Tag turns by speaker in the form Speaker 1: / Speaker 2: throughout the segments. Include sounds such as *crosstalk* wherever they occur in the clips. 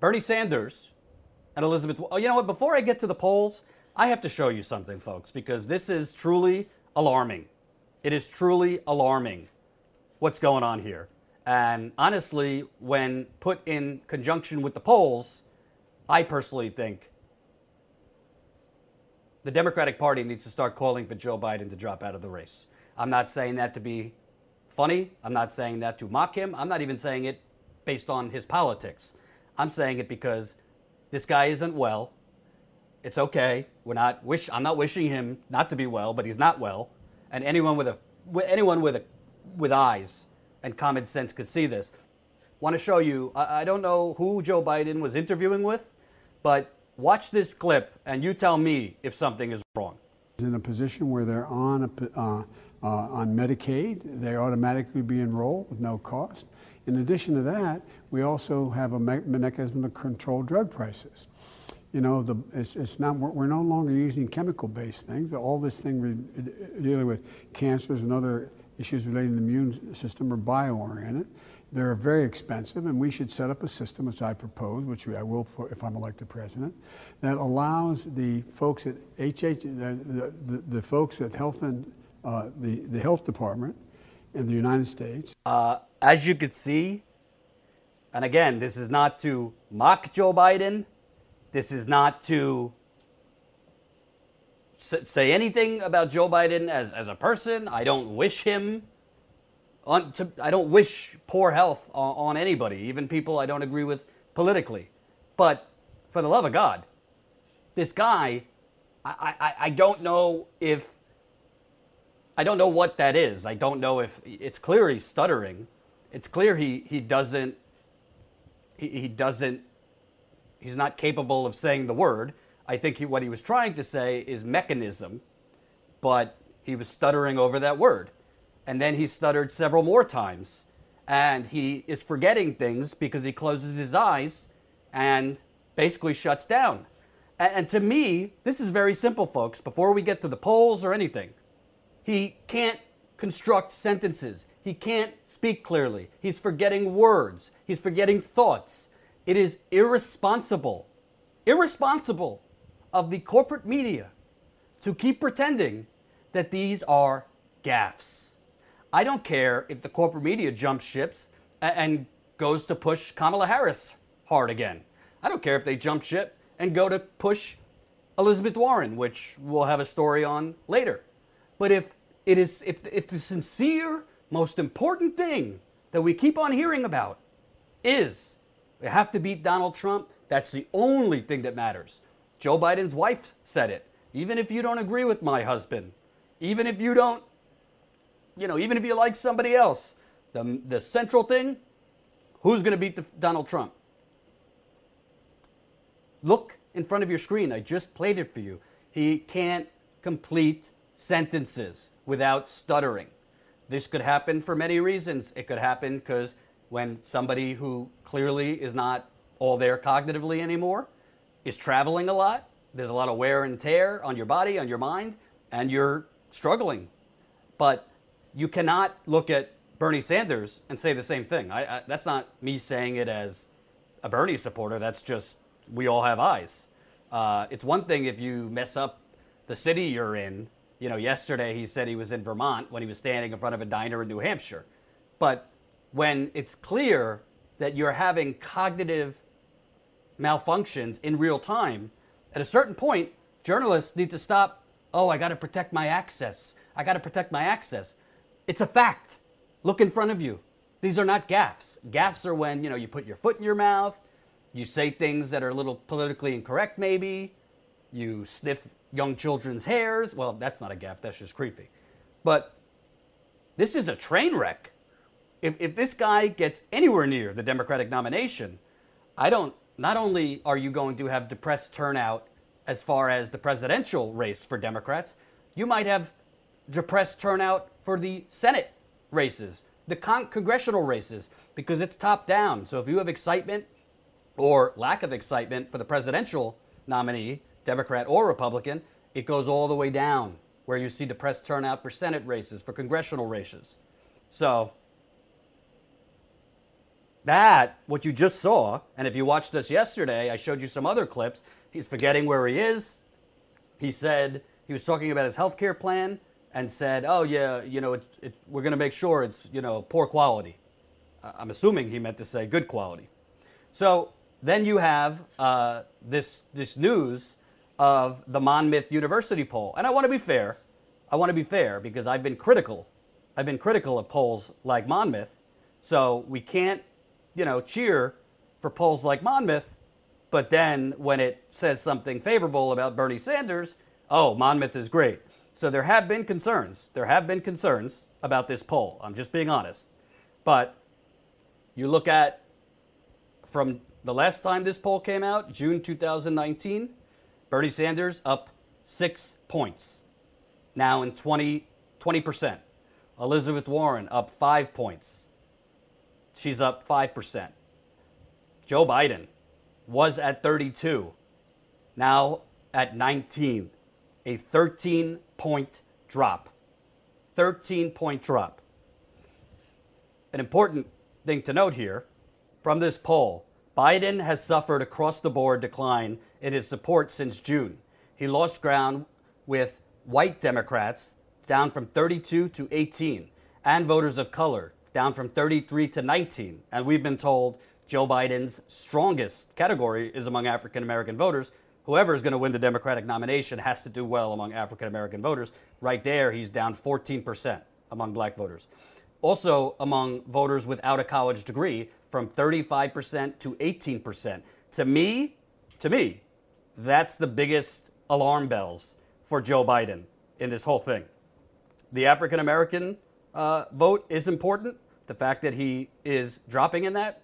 Speaker 1: Bernie Sanders and Elizabeth. Oh, you know what? Before I get to the polls, I have to show you something, folks, because this is truly alarming. It is truly alarming what's going on here. And honestly, when put in conjunction with the polls, I personally think the Democratic Party needs to start calling for Joe Biden to drop out of the race. I'm not saying that to be funny. I'm not saying that to mock him. I'm not even saying it based on his politics. I'm saying it because this guy isn't well. It's okay. We're not wish. I'm not wishing him not to be well, but he's not well. And anyone with a anyone with a with eyes and common sense could see this. Want to show you? I, I don't know who Joe Biden was interviewing with, but watch this clip and you tell me if something is wrong.
Speaker 2: In a position where they're on a, uh, uh, on Medicaid, they automatically be enrolled with no cost. In addition to that, we also have a mechanism to control drug prices. You know, the, it's, it's not, we're, we're no longer using chemical-based things. All this thing re- dealing with cancers and other issues relating to the immune system are bio-oriented. They're very expensive, and we should set up a system, which I propose, which I will if I'm elected president, that allows the folks at HH, the, the, the folks at Health and uh, the, the health department in the United States.
Speaker 1: Uh, as you could see, and again, this is not to mock Joe Biden, this is not to say anything about Joe Biden as, as a person. I don't wish him on to, I don't wish poor health on, on anybody, even people I don't agree with politically. But for the love of God, this guy, I, I, I don't know if I don't know what that is. I don't know if it's clear he's stuttering. It's clear he, he doesn't he, he doesn't he's not capable of saying the word. I think he, what he was trying to say is mechanism, but he was stuttering over that word. And then he stuttered several more times. And he is forgetting things because he closes his eyes and basically shuts down. And, and to me, this is very simple, folks, before we get to the polls or anything. He can't construct sentences. He can't speak clearly. He's forgetting words. He's forgetting thoughts. It is irresponsible, irresponsible of the corporate media to keep pretending that these are gaffes. I don't care if the corporate media jumps ships and goes to push Kamala Harris hard again. I don't care if they jump ship and go to push Elizabeth Warren, which we'll have a story on later. But if it is if, if the sincere, most important thing that we keep on hearing about is we have to beat Donald Trump, that's the only thing that matters. Joe Biden's wife said it. Even if you don't agree with my husband, even if you don't, you know, even if you like somebody else, the, the central thing who's going to beat the, Donald Trump? Look in front of your screen. I just played it for you. He can't complete sentences without stuttering. This could happen for many reasons. It could happen because when somebody who clearly is not all there cognitively anymore is traveling a lot, there's a lot of wear and tear on your body, on your mind, and you're struggling. But you cannot look at Bernie Sanders and say the same thing. I, I, that's not me saying it as a Bernie supporter. That's just we all have eyes. Uh, it's one thing if you mess up the city you're in. You know, yesterday he said he was in Vermont when he was standing in front of a diner in New Hampshire. But when it's clear that you're having cognitive malfunctions in real time, at a certain point, journalists need to stop. Oh, I got to protect my access. I got to protect my access. It's a fact. Look in front of you. These are not gaffes. Gaffes are when, you know, you put your foot in your mouth, you say things that are a little politically incorrect maybe, you sniff young children's hairs. Well, that's not a gaffe, that's just creepy. But this is a train wreck. If, if this guy gets anywhere near the Democratic nomination, I don't not only are you going to have depressed turnout as far as the presidential race for Democrats, you might have depressed turnout for the Senate races, the con- congressional races, because it's top down. So if you have excitement or lack of excitement for the presidential nominee, Democrat or Republican, it goes all the way down where you see depressed turnout for Senate races, for congressional races. So that, what you just saw, and if you watched us yesterday, I showed you some other clips. He's forgetting where he is. He said he was talking about his health care plan and said, "Oh yeah, you know, it, it, we're going to make sure it's you know poor quality." I'm assuming he meant to say good quality. So then you have uh, this this news of the Monmouth University poll, and I want to be fair. I want to be fair because I've been critical. I've been critical of polls like Monmouth, so we can't, you know, cheer for polls like Monmouth. But then when it says something favorable about Bernie Sanders, oh, Monmouth is great. So there have been concerns. There have been concerns about this poll. I'm just being honest. But you look at from the last time this poll came out, June 2019, Bernie Sanders up six points, now in 20, 20%. Elizabeth Warren up five points. She's up 5%. Joe Biden was at 32, now at 19 a 13 point drop. 13 point drop. An important thing to note here from this poll Biden has suffered across the board decline in his support since June. He lost ground with white Democrats down from 32 to 18 and voters of color down from 33 to 19. And we've been told Joe Biden's strongest category is among African American voters, whoever is going to win the Democratic nomination has to do well among African American voters. Right there, he's down 14% among black voters. Also, among voters without a college degree, from 35% to 18%. To me, to me, that's the biggest alarm bells for Joe Biden in this whole thing. The African American uh, vote is important, the fact that he is dropping in that,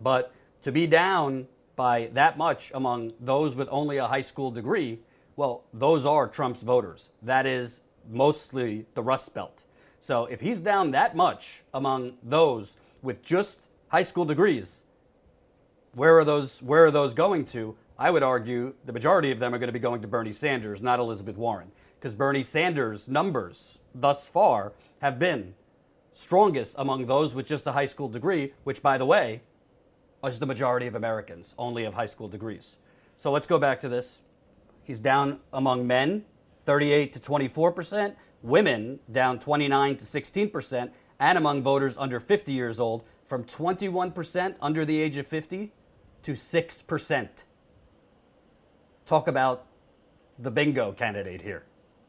Speaker 1: but to be down by that much among those with only a high school degree, well, those are Trump's voters. That is mostly the Rust Belt. So if he's down that much among those with just high school degrees, where are those where are those going to? I would argue the majority of them are going to be going to Bernie Sanders, not Elizabeth Warren, because Bernie Sanders' numbers thus far have been strongest among those with just a high school degree, which by the way, is the majority of Americans, only of high school degrees. So let's go back to this. He's down among men, 38 to 24 percent, women down 29 to 16 percent, and among voters under 50 years old, from 21 percent under the age of 50 to 6 percent. Talk about the bingo candidate here.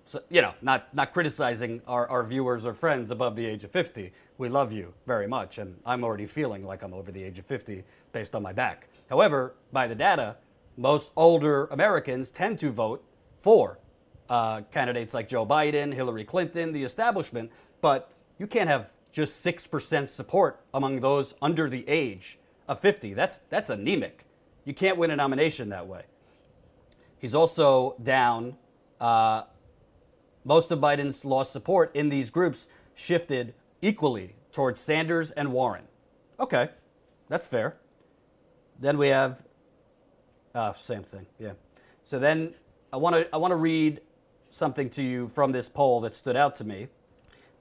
Speaker 1: So, you know, not, not criticizing our, our viewers or friends above the age of 50. We love you very much, and I'm already feeling like I'm over the age of 50 based on my back. However, by the data, most older Americans tend to vote for uh, candidates like Joe Biden, Hillary Clinton, the establishment, but you can't have just 6% support among those under the age of 50. That's, that's anemic. You can't win a nomination that way. He's also down uh, most of Biden's lost support in these groups shifted equally towards Sanders and Warren. Okay, that's fair. Then we have, uh, same thing, yeah. So then I want to I want to read something to you from this poll that stood out to me.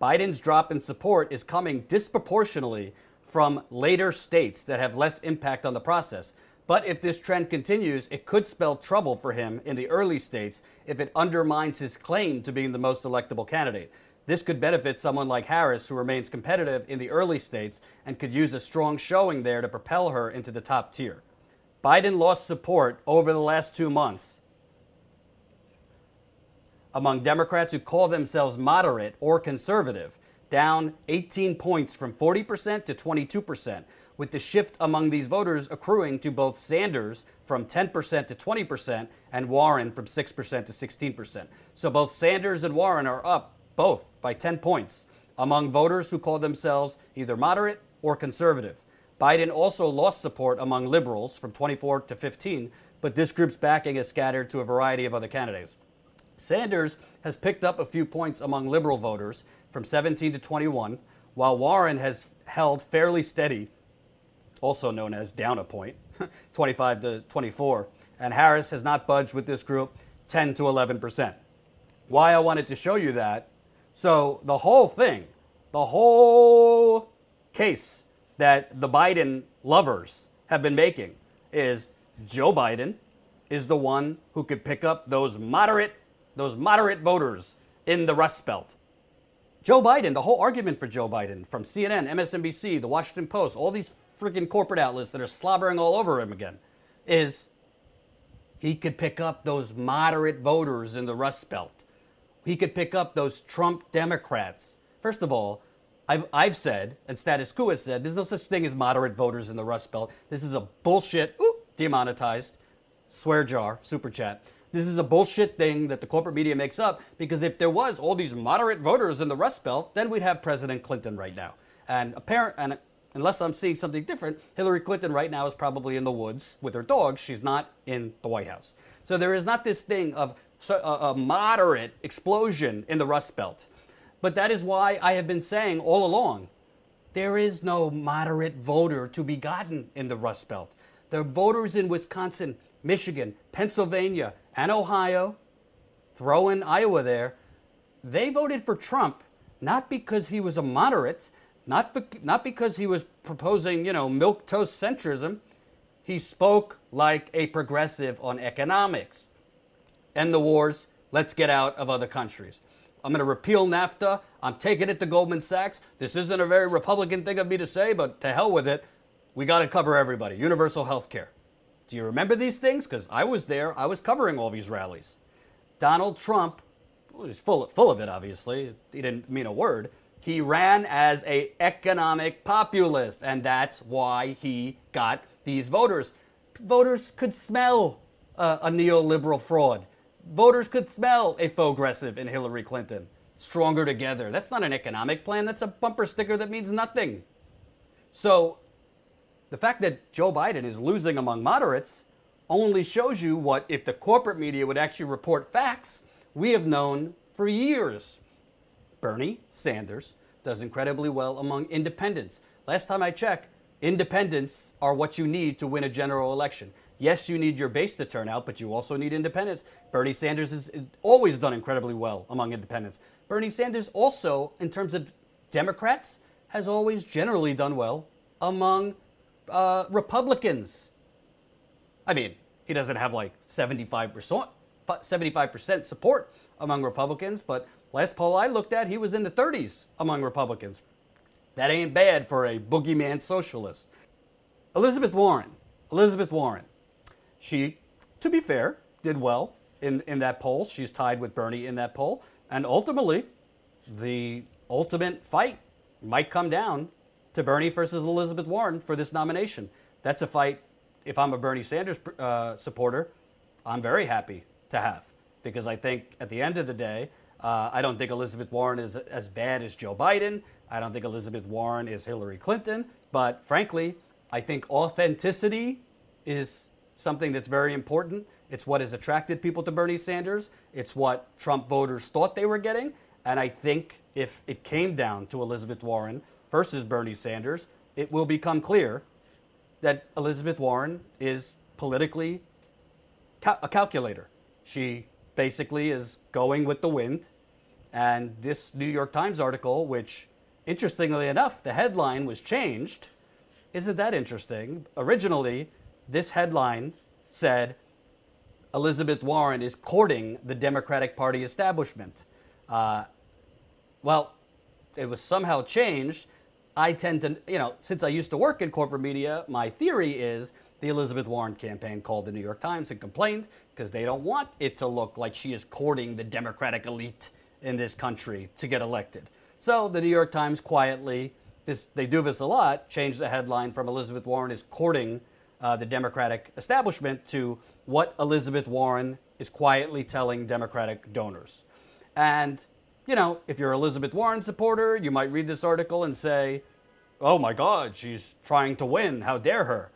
Speaker 1: Biden's drop in support is coming disproportionately from later states that have less impact on the process. But if this trend continues, it could spell trouble for him in the early states if it undermines his claim to being the most electable candidate. This could benefit someone like Harris, who remains competitive in the early states and could use a strong showing there to propel her into the top tier. Biden lost support over the last two months among Democrats who call themselves moderate or conservative, down 18 points from 40% to 22% with the shift among these voters accruing to both Sanders from 10% to 20% and Warren from 6% to 16%. So both Sanders and Warren are up both by 10 points among voters who call themselves either moderate or conservative. Biden also lost support among liberals from 24 to 15, but this group's backing is scattered to a variety of other candidates. Sanders has picked up a few points among liberal voters from 17 to 21, while Warren has held fairly steady also known as down a point, *laughs* 25 to 24. And Harris has not budged with this group, 10 to 11%. Why I wanted to show you that. So the whole thing, the whole case that the Biden lovers have been making is Joe Biden is the one who could pick up those moderate those moderate voters in the Rust Belt. Joe Biden, the whole argument for Joe Biden from CNN, MSNBC, the Washington Post, all these freaking corporate outlets that are slobbering all over him again is he could pick up those moderate voters in the Rust Belt. He could pick up those Trump Democrats. First of all, I've, I've said, and Status Coup has said, there's no such thing as moderate voters in the Rust Belt. This is a bullshit, ooh, demonetized, swear jar, super chat. This is a bullshit thing that the corporate media makes up because if there was all these moderate voters in the Rust Belt, then we'd have President Clinton right now. And apparent, and unless I'm seeing something different, Hillary Clinton right now is probably in the woods with her dog. She's not in the White House. So there is not this thing of a moderate explosion in the Rust Belt. But that is why I have been saying all along there is no moderate voter to be gotten in the Rust Belt. The voters in Wisconsin, Michigan, Pennsylvania, and Ohio, throw in Iowa there, they voted for Trump not because he was a moderate, not, not because he was proposing, you know, milk toast centrism. He spoke like a progressive on economics. End the wars. Let's get out of other countries. I'm going to repeal NAFTA. I'm taking it to Goldman Sachs. This isn't a very Republican thing of me to say, but to hell with it. We got to cover everybody. Universal health care. Do you remember these things? Because I was there. I was covering all these rallies. Donald Trump was full, full of it, obviously. He didn't mean a word. He ran as a economic populist, and that's why he got these voters. Voters could smell uh, a neoliberal fraud. Voters could smell a faux aggressive in Hillary Clinton. Stronger together. That's not an economic plan. That's a bumper sticker that means nothing. So, the fact that Joe Biden is losing among moderates only shows you what, if the corporate media would actually report facts, we have known for years. Bernie Sanders does incredibly well among independents. Last time I checked, independents are what you need to win a general election. Yes, you need your base to turn out, but you also need independents. Bernie Sanders has always done incredibly well among independents. Bernie Sanders also, in terms of Democrats, has always generally done well among uh, Republicans. I mean, he doesn't have like 75%, 75% support among Republicans, but Last poll I looked at, he was in the 30s among Republicans. That ain't bad for a boogeyman socialist. Elizabeth Warren. Elizabeth Warren. She, to be fair, did well in, in that poll. She's tied with Bernie in that poll. And ultimately, the ultimate fight might come down to Bernie versus Elizabeth Warren for this nomination. That's a fight, if I'm a Bernie Sanders uh, supporter, I'm very happy to have. Because I think at the end of the day, uh, I don't think Elizabeth Warren is as bad as Joe Biden. I don't think Elizabeth Warren is Hillary Clinton. But frankly, I think authenticity is something that's very important. It's what has attracted people to Bernie Sanders. It's what Trump voters thought they were getting. And I think if it came down to Elizabeth Warren versus Bernie Sanders, it will become clear that Elizabeth Warren is politically a calculator. She basically is going with the wind. And this New York Times article, which interestingly enough, the headline was changed. Isn't that interesting? Originally, this headline said Elizabeth Warren is courting the Democratic Party establishment. Uh, well, it was somehow changed. I tend to, you know, since I used to work in corporate media, my theory is the Elizabeth Warren campaign called the New York Times and complained because they don't want it to look like she is courting the Democratic elite in this country to get elected. So the New York Times quietly, this, they do this a lot, changed the headline from Elizabeth Warren is courting uh, the Democratic establishment to what Elizabeth Warren is quietly telling Democratic donors. And, you know, if you're Elizabeth Warren supporter, you might read this article and say, oh my God, she's trying to win. How dare her?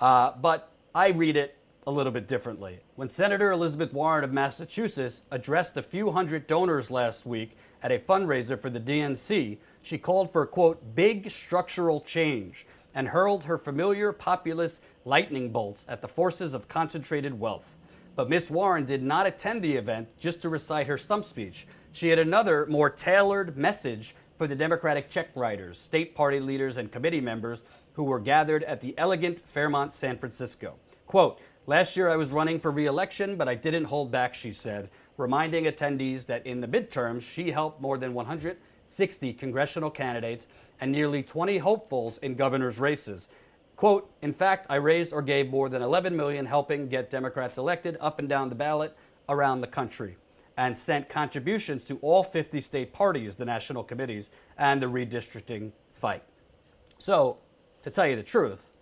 Speaker 1: Uh, but I read it a little bit differently. When Senator Elizabeth Warren of Massachusetts addressed a few hundred donors last week at a fundraiser for the DNC, she called for, quote, big structural change and hurled her familiar populist lightning bolts at the forces of concentrated wealth. But Miss Warren did not attend the event just to recite her stump speech. She had another, more tailored message for the Democratic check writers, state party leaders, and committee members who were gathered at the elegant Fairmont San Francisco. Quote, Last year I was running for re election, but I didn't hold back, she said, reminding attendees that in the midterms she helped more than 160 congressional candidates and nearly 20 hopefuls in governor's races. Quote, in fact, I raised or gave more than 11 million helping get Democrats elected up and down the ballot around the country and sent contributions to all 50 state parties, the national committees, and the redistricting fight. So, to tell you the truth,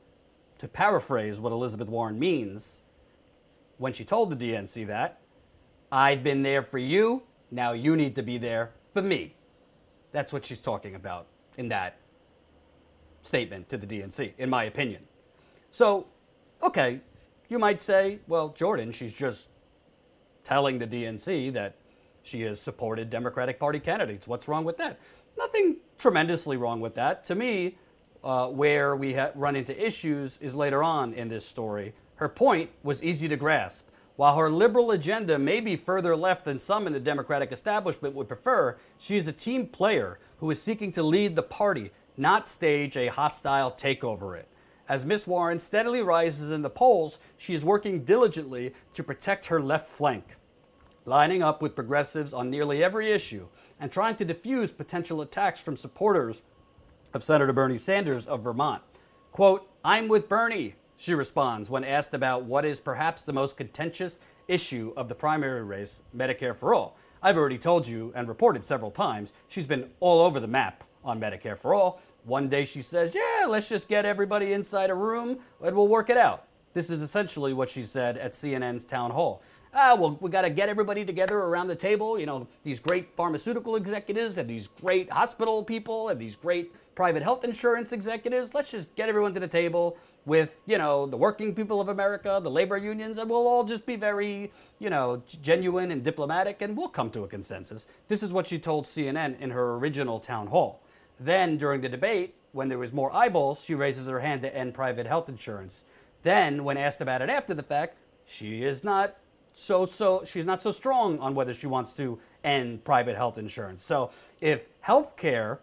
Speaker 1: to paraphrase what Elizabeth Warren means, when she told the DNC that, I'd been there for you, now you need to be there for me. That's what she's talking about in that statement to the DNC, in my opinion. So, okay, you might say, well, Jordan, she's just telling the DNC that she has supported Democratic Party candidates. What's wrong with that? Nothing tremendously wrong with that. To me, uh, where we ha- run into issues is later on in this story. Her point was easy to grasp. While her liberal agenda may be further left than some in the Democratic establishment would prefer, she is a team player who is seeking to lead the party, not stage a hostile takeover it. As Miss Warren steadily rises in the polls, she is working diligently to protect her left flank, lining up with progressives on nearly every issue and trying to diffuse potential attacks from supporters of Senator Bernie Sanders of Vermont. Quote, I'm with Bernie, she responds when asked about what is perhaps the most contentious issue of the primary race, Medicare for All. I've already told you and reported several times she's been all over the map on Medicare for All. One day she says, Yeah, let's just get everybody inside a room and we'll work it out. This is essentially what she said at CNN's town hall. Ah, well, we got to get everybody together around the table. You know, these great pharmaceutical executives and these great hospital people and these great private health insurance executives. Let's just get everyone to the table with, you know, the working people of America, the labor unions, and we'll all just be very, you know, genuine and diplomatic and we'll come to a consensus. This is what she told CNN in her original town hall. Then, during the debate, when there was more eyeballs, she raises her hand to end private health insurance. Then, when asked about it after the fact, she is not so so she's not so strong on whether she wants to end private health insurance. So, if health care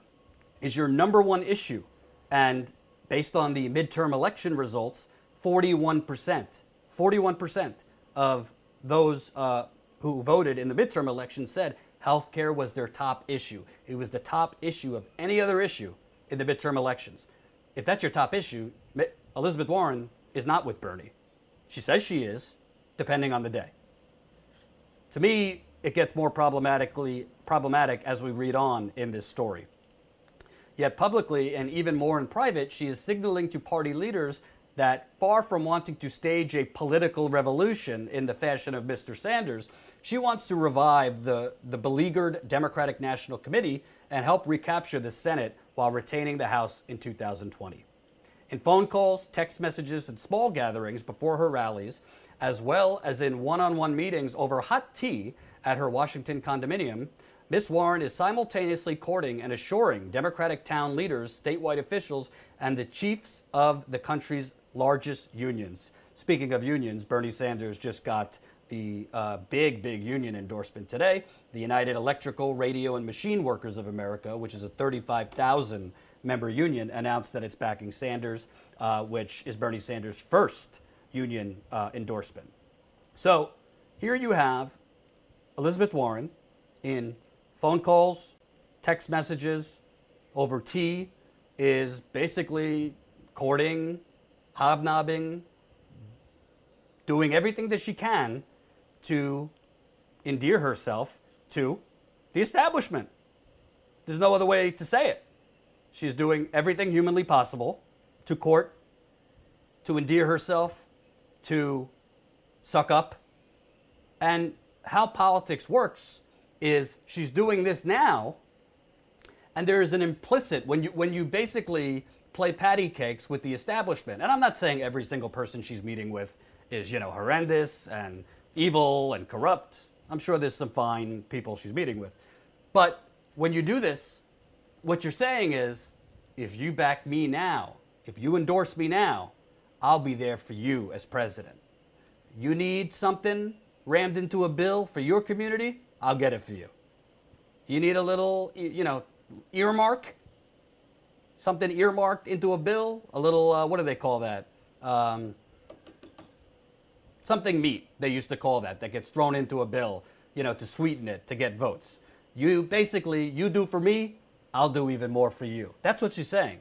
Speaker 1: is your number one issue. And based on the midterm election results, 41%, 41% of those uh, who voted in the midterm election said health care was their top issue. It was the top issue of any other issue in the midterm elections. If that's your top issue, Elizabeth Warren is not with Bernie. She says she is, depending on the day. To me, it gets more problematically problematic as we read on in this story. Yet publicly and even more in private, she is signaling to party leaders that far from wanting to stage a political revolution in the fashion of Mr. Sanders, she wants to revive the, the beleaguered Democratic National Committee and help recapture the Senate while retaining the House in 2020. In phone calls, text messages, and small gatherings before her rallies, as well as in one on one meetings over hot tea at her Washington condominium, Ms. Warren is simultaneously courting and assuring Democratic town leaders, statewide officials, and the chiefs of the country's largest unions. Speaking of unions, Bernie Sanders just got the uh, big, big union endorsement today. The United Electrical, Radio, and Machine Workers of America, which is a 35,000 member union, announced that it's backing Sanders, uh, which is Bernie Sanders' first union uh, endorsement. So here you have Elizabeth Warren in phone calls, text messages over tea is basically courting, hobnobbing, doing everything that she can to endear herself to the establishment. There's no other way to say it. She's doing everything humanly possible to court, to endear herself, to suck up. And how politics works is she's doing this now, and there is an implicit when you when you basically play patty cakes with the establishment. And I'm not saying every single person she's meeting with is you know horrendous and evil and corrupt. I'm sure there's some fine people she's meeting with, but when you do this, what you're saying is, if you back me now, if you endorse me now, I'll be there for you as president. You need something rammed into a bill for your community? I'll get it for you. You need a little, you know, earmark? something earmarked into a bill, a little, uh, what do they call that? Um, something meat, they used to call that, that gets thrown into a bill, you know, to sweeten it, to get votes. You basically, you do for me, I'll do even more for you. That's what she's saying.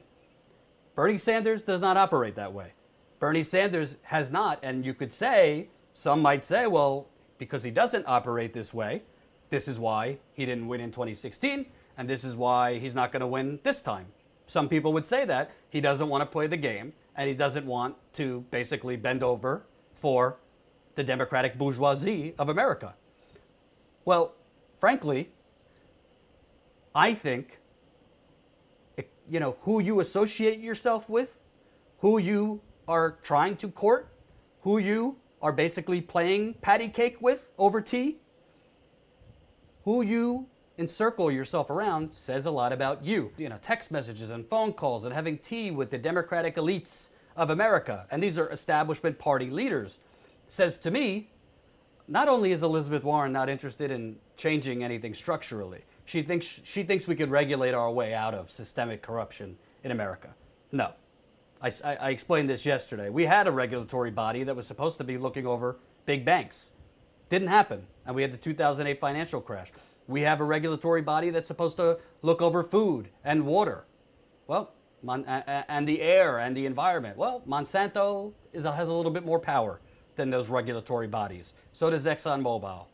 Speaker 1: Bernie Sanders does not operate that way. Bernie Sanders has not, and you could say, some might say, well, because he doesn't operate this way, this is why he didn't win in 2016, and this is why he's not going to win this time. Some people would say that he doesn't want to play the game and he doesn't want to basically bend over for the democratic bourgeoisie of America. Well, frankly, I think eh, you know who you associate yourself with, who you are trying to court, who you are basically playing patty cake with over tea, who you encircle yourself around says a lot about you. You know, text messages and phone calls and having tea with the Democratic elites of America, and these are establishment party leaders, says to me, not only is Elizabeth Warren not interested in changing anything structurally, she thinks she thinks we could regulate our way out of systemic corruption in America. No. I, I explained this yesterday. We had a regulatory body that was supposed to be looking over big banks. Didn't happen. And we had the 2008 financial crash. We have a regulatory body that's supposed to look over food and water. Well, Mon- and the air and the environment. Well, Monsanto is, has a little bit more power than those regulatory bodies. So does ExxonMobil.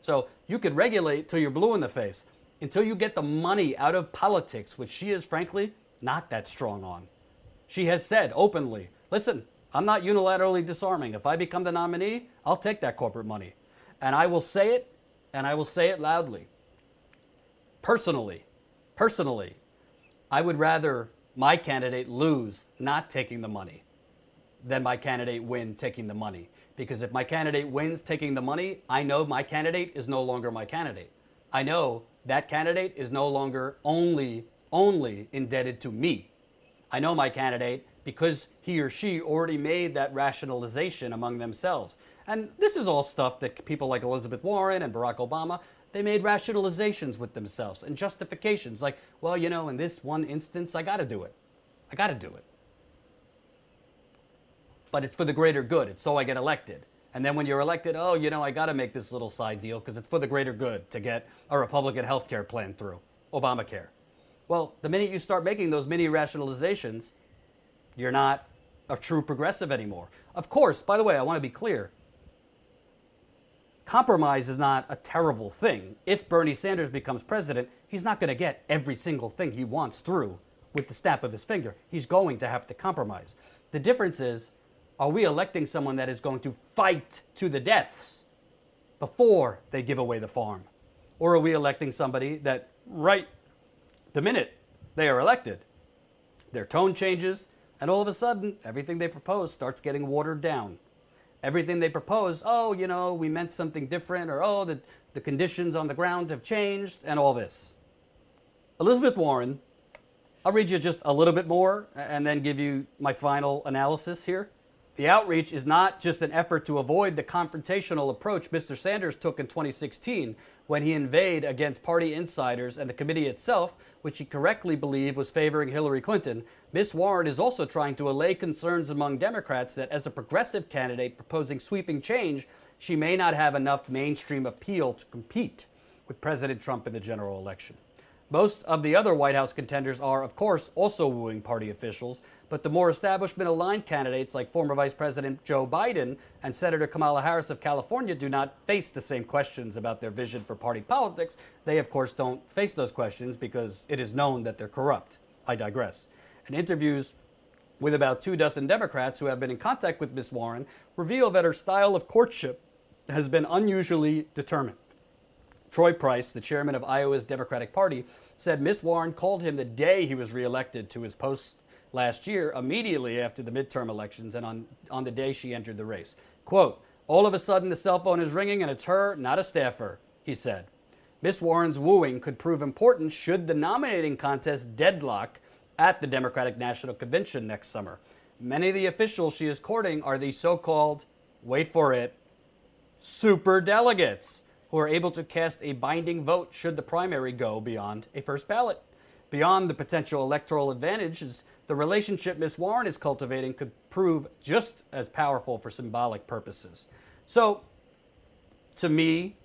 Speaker 1: So you could regulate till you're blue in the face until you get the money out of politics, which she is frankly not that strong on. She has said openly, listen, I'm not unilaterally disarming. If I become the nominee, I'll take that corporate money. And I will say it and I will say it loudly. Personally, personally, I would rather my candidate lose not taking the money than my candidate win taking the money. Because if my candidate wins taking the money, I know my candidate is no longer my candidate. I know that candidate is no longer only only indebted to me. I know my candidate because he or she already made that rationalization among themselves. And this is all stuff that people like Elizabeth Warren and Barack Obama, they made rationalizations with themselves and justifications like, well, you know, in this one instance, I got to do it. I got to do it. But it's for the greater good. It's so I get elected. And then when you're elected, oh, you know, I got to make this little side deal because it's for the greater good to get a Republican health care plan through, Obamacare. Well, the minute you start making those mini rationalizations, you're not a true progressive anymore. Of course, by the way, I want to be clear compromise is not a terrible thing. If Bernie Sanders becomes president, he's not going to get every single thing he wants through with the snap of his finger. He's going to have to compromise. The difference is are we electing someone that is going to fight to the deaths before they give away the farm? Or are we electing somebody that, right the minute they are elected, their tone changes, and all of a sudden, everything they propose starts getting watered down? Everything they propose, oh, you know, we meant something different, or oh, the, the conditions on the ground have changed, and all this. Elizabeth Warren, I'll read you just a little bit more and then give you my final analysis here. The outreach is not just an effort to avoid the confrontational approach Mr. Sanders took in 2016 when he inveighed against party insiders and the committee itself, which he correctly believed was favoring Hillary Clinton. Ms. Warren is also trying to allay concerns among Democrats that as a progressive candidate proposing sweeping change, she may not have enough mainstream appeal to compete with President Trump in the general election. Most of the other White House contenders are, of course, also wooing party officials, but the more establishment aligned candidates like former Vice President Joe Biden and Senator Kamala Harris of California do not face the same questions about their vision for party politics. They, of course, don't face those questions because it is known that they're corrupt. I digress. And interviews with about two dozen Democrats who have been in contact with Ms. Warren reveal that her style of courtship has been unusually determined. Troy Price, the chairman of Iowa's Democratic Party, said Miss Warren called him the day he was reelected to his post last year, immediately after the midterm elections and on, on the day she entered the race. Quote, all of a sudden the cell phone is ringing and it's her, not a staffer, he said. Miss Warren's wooing could prove important should the nominating contest deadlock at the Democratic National Convention next summer. Many of the officials she is courting are the so called, wait for it, super delegates who are able to cast a binding vote should the primary go beyond a first ballot. beyond the potential electoral advantages, the relationship Miss Warren is cultivating could prove just as powerful for symbolic purposes. So, to me,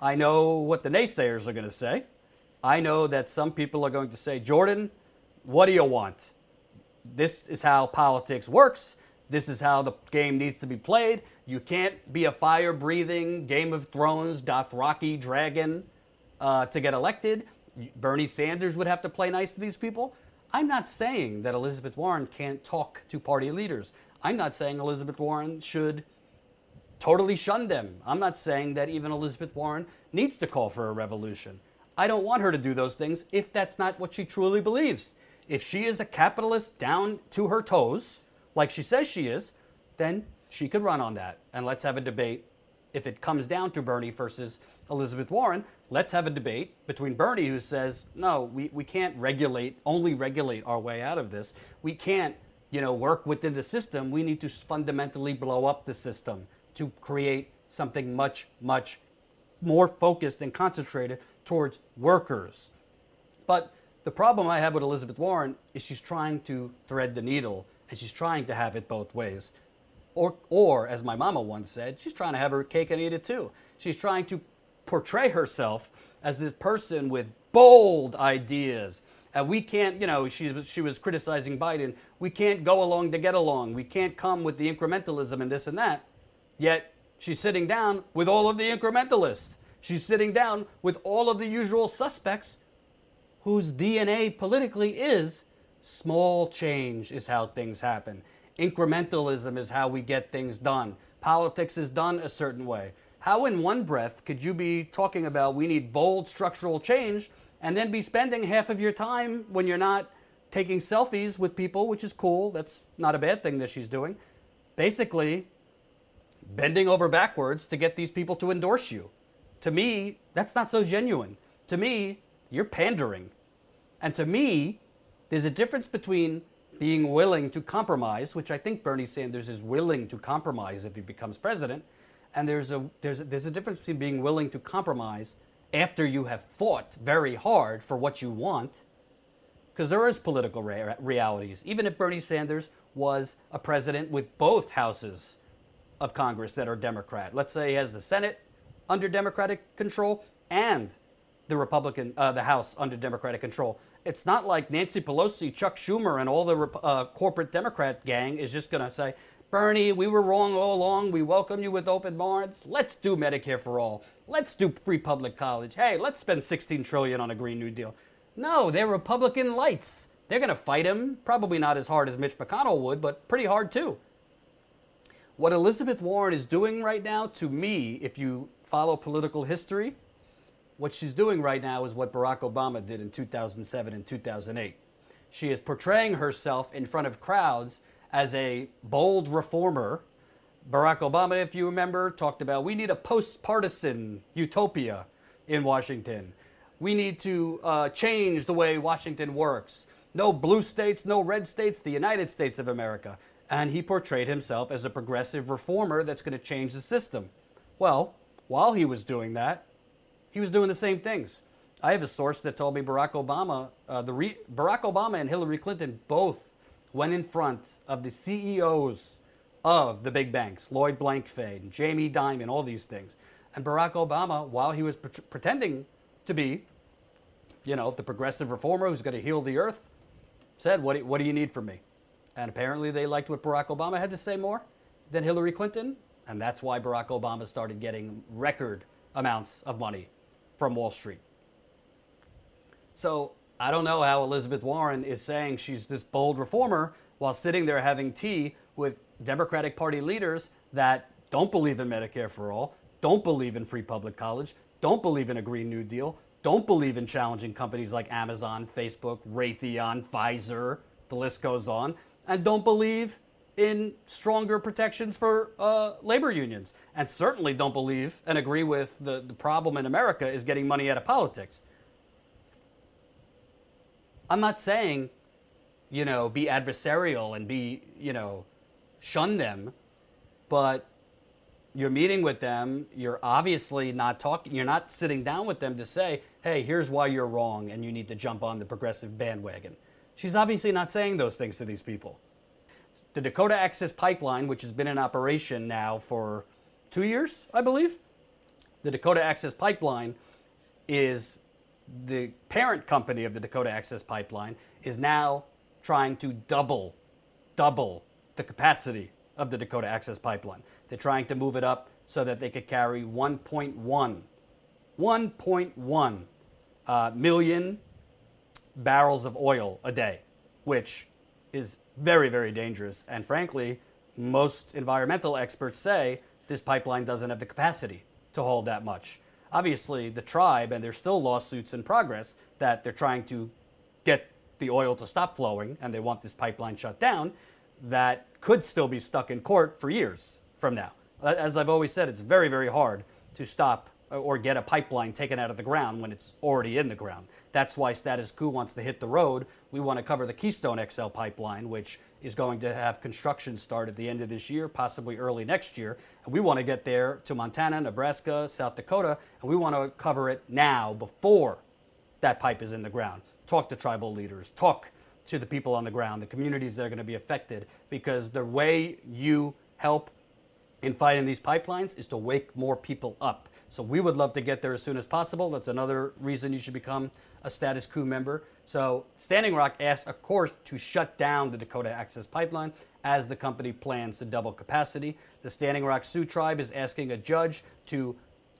Speaker 1: I know what the naysayers are going to say. I know that some people are going to say, Jordan, what do you want? This is how politics works. This is how the game needs to be played. You can't be a fire breathing Game of Thrones Dothraki dragon uh, to get elected. Bernie Sanders would have to play nice to these people. I'm not saying that Elizabeth Warren can't talk to party leaders. I'm not saying Elizabeth Warren should totally shun them. I'm not saying that even Elizabeth Warren needs to call for a revolution. I don't want her to do those things if that's not what she truly believes. If she is a capitalist down to her toes, like she says she is, then she could run on that. And let's have a debate. If it comes down to Bernie versus Elizabeth Warren, let's have a debate between Bernie, who says, no, we, we can't regulate, only regulate our way out of this. We can't, you know, work within the system. We need to fundamentally blow up the system to create something much, much more focused and concentrated towards workers. But the problem I have with Elizabeth Warren is she's trying to thread the needle and she's trying to have it both ways. Or, or, as my mama once said, she's trying to have her cake and eat it too. She's trying to portray herself as this person with bold ideas. And we can't, you know, she, she was criticizing Biden. We can't go along to get along. We can't come with the incrementalism and this and that. Yet she's sitting down with all of the incrementalists. She's sitting down with all of the usual suspects whose DNA politically is small change is how things happen. Incrementalism is how we get things done. Politics is done a certain way. How, in one breath, could you be talking about we need bold structural change and then be spending half of your time when you're not taking selfies with people, which is cool? That's not a bad thing that she's doing. Basically, bending over backwards to get these people to endorse you. To me, that's not so genuine. To me, you're pandering. And to me, there's a difference between being willing to compromise, which I think Bernie Sanders is willing to compromise if he becomes president, and there's a, there's a, there's a difference between being willing to compromise after you have fought very hard for what you want, because there is political rea- realities. Even if Bernie Sanders was a president with both houses of Congress that are Democrat, let's say he has the Senate under Democratic control and the Republican, uh, the House under Democratic control. It's not like Nancy Pelosi, Chuck Schumer, and all the uh, corporate Democrat gang is just going to say, Bernie, we were wrong all along. We welcome you with open arms. Let's do Medicare for all. Let's do free public college. Hey, let's spend 16 trillion on a Green New Deal. No, they're Republican lights. They're going to fight him. Probably not as hard as Mitch McConnell would, but pretty hard too. What Elizabeth Warren is doing right now, to me, if you follow political history, what she's doing right now is what Barack Obama did in 2007 and 2008. She is portraying herself in front of crowds as a bold reformer. Barack Obama, if you remember, talked about we need a post partisan utopia in Washington. We need to uh, change the way Washington works. No blue states, no red states, the United States of America. And he portrayed himself as a progressive reformer that's going to change the system. Well, while he was doing that, he was doing the same things. I have a source that told me Barack Obama, uh, the re- Barack Obama and Hillary Clinton both went in front of the CEOs of the big banks, Lloyd Blankfein, Jamie Dimon, all these things. And Barack Obama, while he was pre- pretending to be, you know, the progressive reformer who's going to heal the earth, said, what do, what do you need from me? And apparently they liked what Barack Obama had to say more than Hillary Clinton. And that's why Barack Obama started getting record amounts of money from Wall Street. So I don't know how Elizabeth Warren is saying she's this bold reformer while sitting there having tea with Democratic Party leaders that don't believe in Medicare for all, don't believe in free public college, don't believe in a Green New Deal, don't believe in challenging companies like Amazon, Facebook, Raytheon, Pfizer, the list goes on, and don't believe in stronger protections for uh, labor unions, and certainly don't believe and agree with the, the problem in America is getting money out of politics. I'm not saying, you know, be adversarial and be, you know, shun them, but you're meeting with them. You're obviously not talking. You're not sitting down with them to say, "Hey, here's why you're wrong, and you need to jump on the progressive bandwagon." She's obviously not saying those things to these people. The Dakota Access Pipeline, which has been in operation now for two years, I believe, the Dakota Access Pipeline is the parent company of the Dakota Access Pipeline is now trying to double, double the capacity of the Dakota Access Pipeline. They're trying to move it up so that they could carry 1.1, 1.1 uh, million barrels of oil a day, which is very, very dangerous. And frankly, most environmental experts say this pipeline doesn't have the capacity to hold that much. Obviously, the tribe, and there's still lawsuits in progress that they're trying to get the oil to stop flowing and they want this pipeline shut down, that could still be stuck in court for years from now. As I've always said, it's very, very hard to stop or get a pipeline taken out of the ground when it's already in the ground. That's why Status Coup wants to hit the road. We want to cover the Keystone XL pipeline, which is going to have construction start at the end of this year, possibly early next year. And we want to get there to Montana, Nebraska, South Dakota, and we want to cover it now before that pipe is in the ground. Talk to tribal leaders, talk to the people on the ground, the communities that are going to be affected, because the way you help in fighting these pipelines is to wake more people up. So we would love to get there as soon as possible. That's another reason you should become a Status Coup member. So Standing Rock asked, of course, to shut down the Dakota Access Pipeline as the company plans to double capacity. The Standing Rock Sioux Tribe is asking a judge to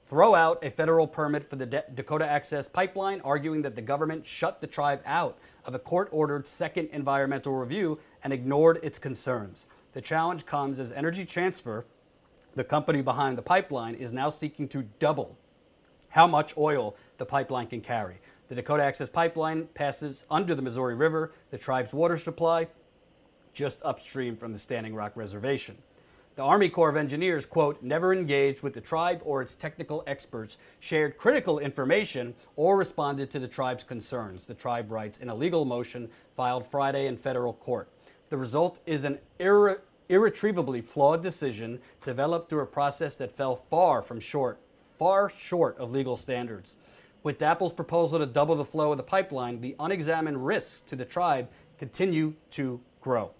Speaker 1: throw out a federal permit for the De- Dakota Access Pipeline, arguing that the government shut the tribe out of a court ordered second environmental review and ignored its concerns. The challenge comes as Energy Transfer, the company behind the pipeline, is now seeking to double how much oil the pipeline can carry. The Dakota Access Pipeline passes under the Missouri River, the tribe's water supply, just upstream from the Standing Rock Reservation. The Army Corps of Engineers, quote, never engaged with the tribe or its technical experts, shared critical information, or responded to the tribe's concerns, the tribe writes in a legal motion filed Friday in federal court. The result is an irre- irretrievably flawed decision developed through a process that fell far from short, far short of legal standards. With DAPL's proposal to double the flow of the pipeline, the unexamined risks to the tribe continue to grow.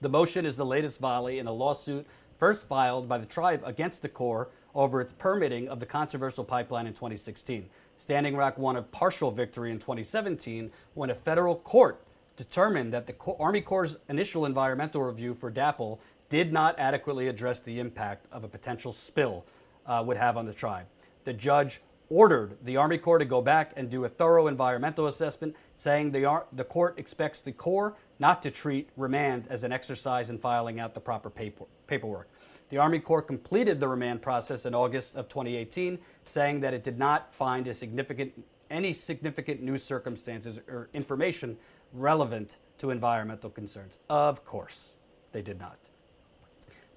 Speaker 1: The motion is the latest volley in a lawsuit first filed by the tribe against the Corps over its permitting of the controversial pipeline in 2016. Standing Rock won a partial victory in 2017 when a federal court determined that the Army Corps' initial environmental review for DAPL did not adequately address the impact of a potential spill uh, would have on the tribe. The judge ordered the Army Corps to go back and do a thorough environmental assessment, saying the, Ar- the court expects the Corps not to treat remand as an exercise in filing out the proper paper- paperwork. The Army Corps completed the remand process in August of 2018, saying that it did not find significant, any significant new circumstances or information relevant to environmental concerns. Of course, they did not.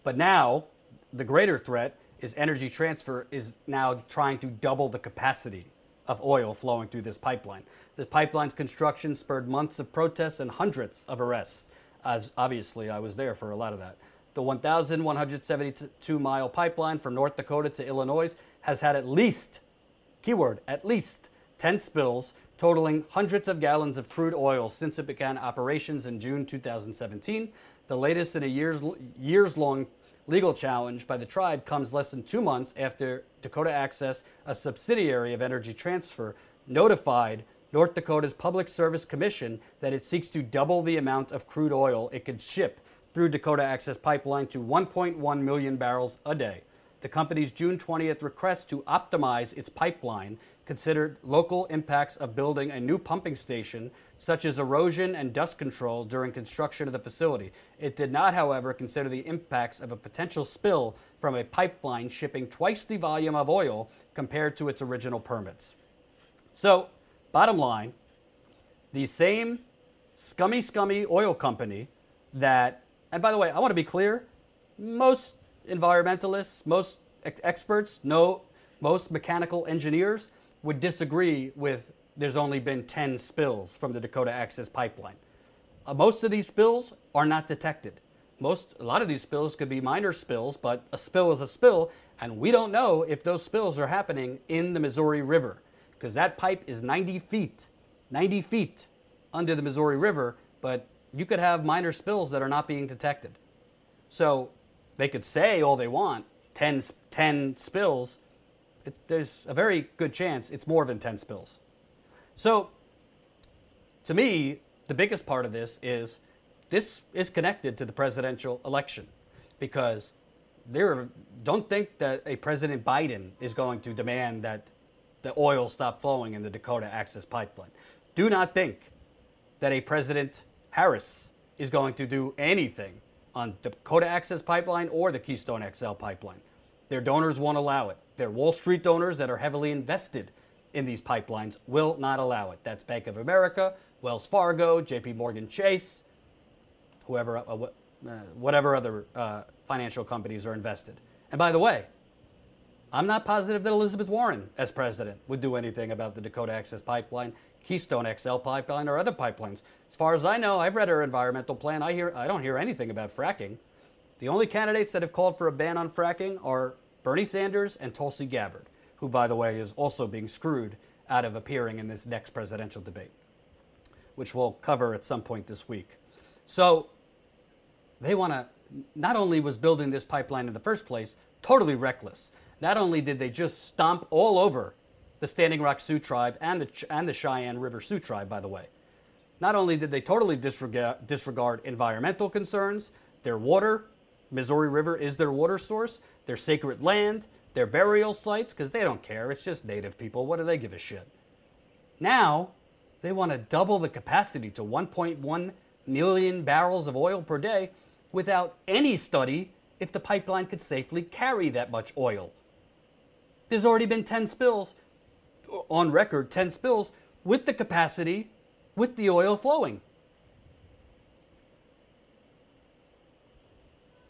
Speaker 1: But now, the greater threat is Energy Transfer is now trying to double the capacity of oil flowing through this pipeline. The pipeline's construction spurred months of protests and hundreds of arrests, as obviously I was there for a lot of that. The 1,172 mile pipeline from North Dakota to Illinois has had at least, keyword, at least 10 spills, totaling hundreds of gallons of crude oil since it began operations in June 2017, the latest in a years, years long legal challenge by the tribe comes less than two months after Dakota Access, a subsidiary of Energy Transfer, notified North Dakota's Public Service Commission that it seeks to double the amount of crude oil it could ship through Dakota Access Pipeline to 1.1 million barrels a day. The company's June 20th request to optimize its pipeline considered local impacts of building a new pumping station, such as erosion and dust control during construction of the facility. It did not, however, consider the impacts of a potential spill from a pipeline shipping twice the volume of oil compared to its original permits. So, bottom line, the same scummy, scummy oil company that, and by the way, I want to be clear, most environmentalists, most ex- experts, know, most mechanical engineers would disagree with there's only been 10 spills from the Dakota Access Pipeline. Uh, most of these spills are not detected. most a lot of these spills could be minor spills, but a spill is a spill, and we don't know if those spills are happening in the Missouri River because that pipe is 90 feet, 90 feet under the Missouri River, but you could have minor spills that are not being detected. So they could say all they want, 10, 10 spills. It, there's a very good chance it's more than 10 spills. So to me, the biggest part of this is this is connected to the presidential election because there don't think that a President Biden is going to demand that the oil stop flowing in the Dakota Access Pipeline. Do not think that a President Harris is going to do anything on Dakota Access Pipeline or the Keystone XL pipeline. Their donors won't allow it. Their Wall Street donors that are heavily invested in these pipelines will not allow it. That's Bank of America, Wells Fargo, JP Morgan Chase, whoever, uh, uh, whatever other uh, financial companies are invested. And by the way, I'm not positive that Elizabeth Warren, as president, would do anything about the Dakota Access Pipeline, Keystone XL pipeline, or other pipelines. As far as I know, I've read her environmental plan. I hear I don't hear anything about fracking. The only candidates that have called for a ban on fracking are Bernie Sanders and Tulsi Gabbard, who, by the way, is also being screwed out of appearing in this next presidential debate, which we'll cover at some point this week. So they want to. Not only was building this pipeline in the first place totally reckless, not only did they just stomp all over the Standing Rock Sioux tribe and the, and the Cheyenne River Sioux tribe, by the way. Not only did they totally disregard, disregard environmental concerns, their water, Missouri River is their water source, their sacred land, their burial sites, because they don't care. It's just native people. What do they give a shit? Now, they want to double the capacity to 1.1 million barrels of oil per day without any study if the pipeline could safely carry that much oil. There's already been 10 spills, on record, 10 spills with the capacity, with the oil flowing.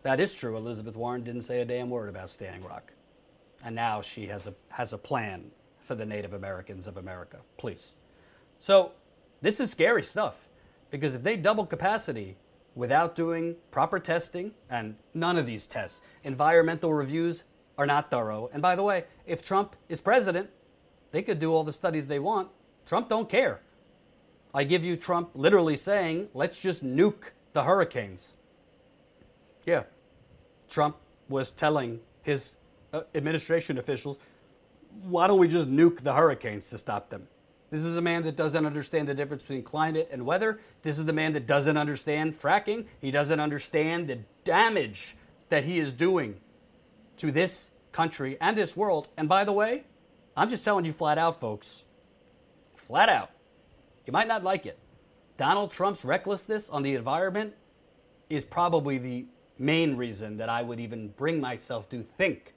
Speaker 1: That is true. Elizabeth Warren didn't say a damn word about Standing Rock. And now she has a, has a plan for the Native Americans of America. Please. So, this is scary stuff because if they double capacity without doing proper testing, and none of these tests, environmental reviews are not thorough. And by the way, if Trump is president, they could do all the studies they want. Trump don't care. I give you Trump literally saying, let's just nuke the hurricanes. Yeah. Trump was telling his uh, administration officials, why don't we just nuke the hurricanes to stop them? This is a man that doesn't understand the difference between climate and weather. This is the man that doesn't understand fracking. He doesn't understand the damage that he is doing to this country and this world. And by the way, I'm just telling you flat out, folks. Flat out. You might not like it. Donald Trump's recklessness on the environment is probably the main reason that I would even bring myself to think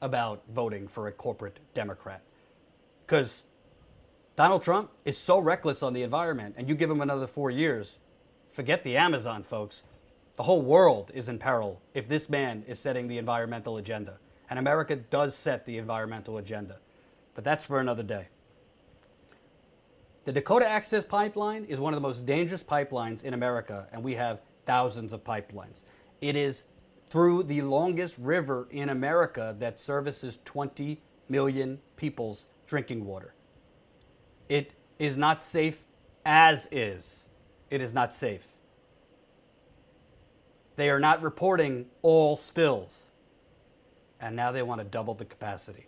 Speaker 1: about voting for a corporate Democrat. Because Donald Trump is so reckless on the environment, and you give him another four years, forget the Amazon, folks. The whole world is in peril if this man is setting the environmental agenda. And America does set the environmental agenda. But that's for another day. The Dakota Access Pipeline is one of the most dangerous pipelines in America, and we have thousands of pipelines. It is through the longest river in America that services 20 million people's drinking water. It is not safe as is. It is not safe. They are not reporting all spills. And now they want to double the capacity.